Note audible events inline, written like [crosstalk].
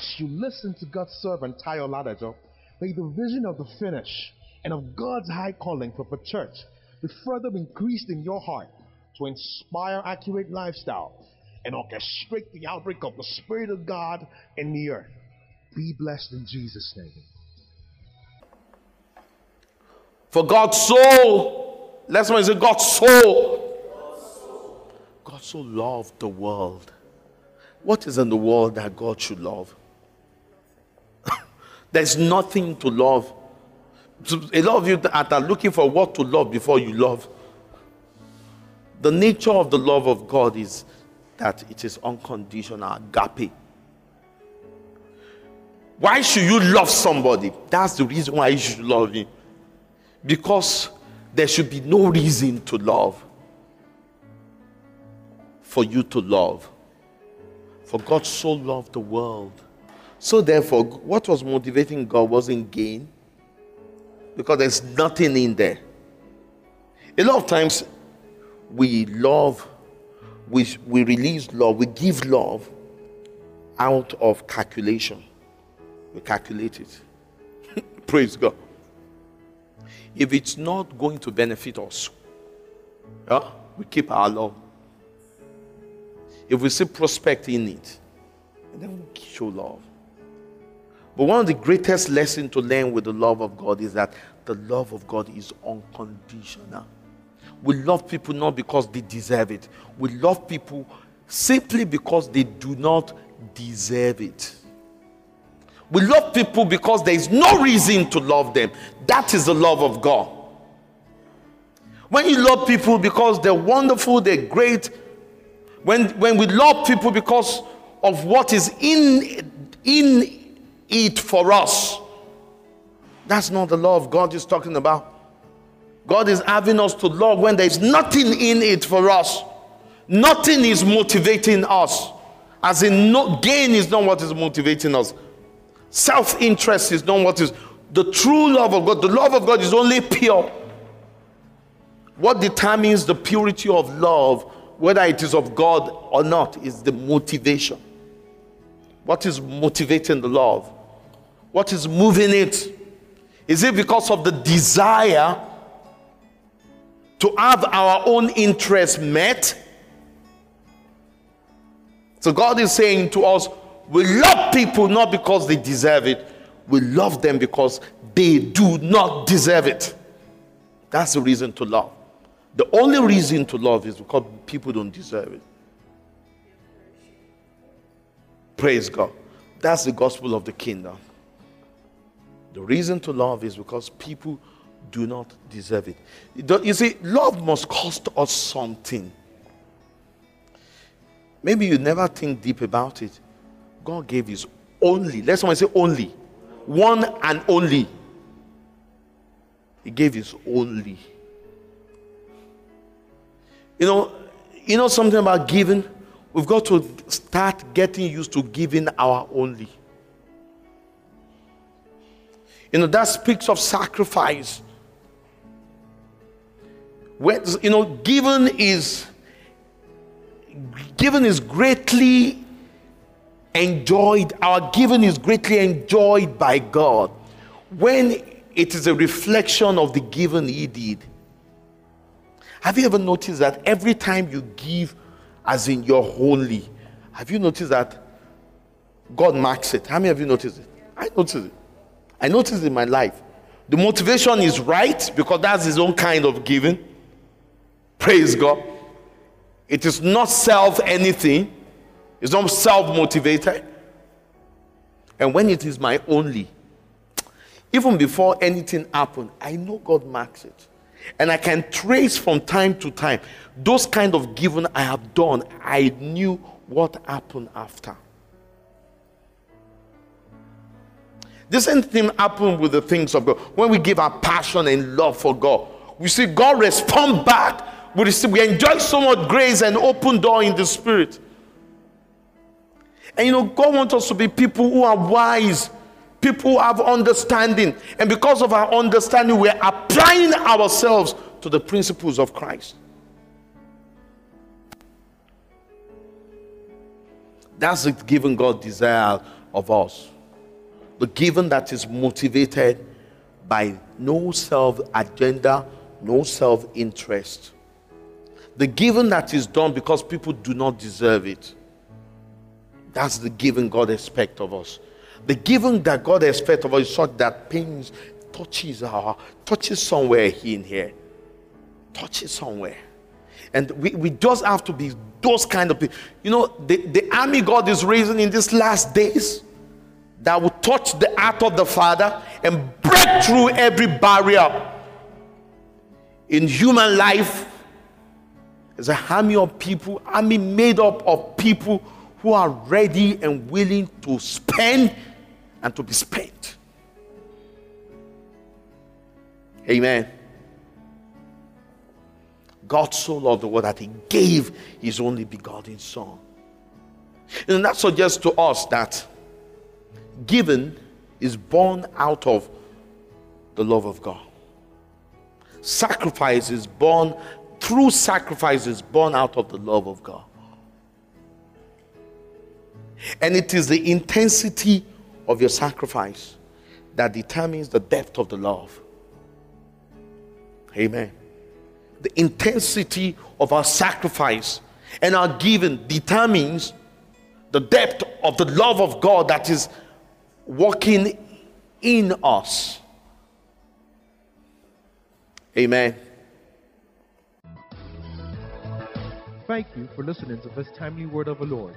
as you listen to God's servant Tayo Ladejo, may the vision of the finish and of God's high calling for the church be further increased in your heart to inspire accurate lifestyle and orchestrate the outbreak of the Spirit of God in the earth. Be blessed in Jesus' name. For God's soul, let's say God's soul? God so loved the world. What is in the world that God should love? There's nothing to love. A lot of you that are looking for what to love before you love. The nature of the love of God is that it is unconditional, agape. Why should you love somebody? That's the reason why you should love him. Because there should be no reason to love for you to love. For God so loved the world. So, therefore, what was motivating God wasn't gain, because there's nothing in there. A lot of times, we love, we, we release love, we give love out of calculation. We calculate it. [laughs] Praise God if it's not going to benefit us, yeah, we keep our love. If we see prospect in it, then we show love. But one of the greatest lessons to learn with the love of God is that the love of God is unconditional. We love people not because they deserve it, we love people simply because they do not deserve it. We love people because there is no reason to love them. That is the love of God. When you love people because they're wonderful, they're great, when, when we love people because of what is in, in it for us, that's not the love God is talking about. God is having us to love when there's nothing in it for us. Nothing is motivating us. As in, no, gain is not what is motivating us. Self interest is not what is the true love of God. The love of God is only pure. What determines the purity of love, whether it is of God or not, is the motivation. What is motivating the love? What is moving it? Is it because of the desire to have our own interests met? So God is saying to us, we love people not because they deserve it, we love them because they do not deserve it. That's the reason to love. The only reason to love is because people don't deserve it. Praise God. That's the gospel of the kingdom. The reason to love is because people do not deserve it. You see, love must cost us something. Maybe you never think deep about it. God gave his only, let someone say only, one and only. He gave his only. You know, you know something about giving? We've got to start getting used to giving our only. You know, that speaks of sacrifice. When, you know, given is given is greatly enjoyed, our giving is greatly enjoyed by God when it is a reflection of the giving He did. Have you ever noticed that every time you give, as in your holy, have you noticed that God marks it? How many of you noticed it? I noticed it. I noticed in my life. The motivation is right because that's his own kind of giving. Praise God. It is not self anything. It's not self motivated. And when it is my only, even before anything happened, I know God marks it. And I can trace from time to time those kind of giving I have done. I knew what happened after. The same thing happened with the things of God. When we give our passion and love for God, we see God respond back. We, receive, we enjoy so much grace and open door in the spirit. And you know, God wants us to be people who are wise, people who have understanding. And because of our understanding, we're applying ourselves to the principles of Christ. That's the giving God desire of us. The giving that is motivated by no self agenda, no self interest. The giving that is done because people do not deserve it. That's the giving God expects of us. The giving that God expects of us is such that pains touches our touches somewhere in here. Touches somewhere. And we, we just have to be those kind of people. You know, the, the army God is raising in these last days that will touch the heart of the Father and break through every barrier in human life. There's an army of people, army made up of people who are ready and willing to spend and to be spent. Amen. God so loved the world that he gave his only begotten Son. And that suggests to us that giving is born out of the love of God. Sacrifice is born through sacrifice is born out of the love of God. And it is the intensity of your sacrifice that determines the depth of the love. Amen. The intensity of our sacrifice and our giving determines the depth of the love of God that is working in us. Amen. Thank you for listening to this timely word of the Lord.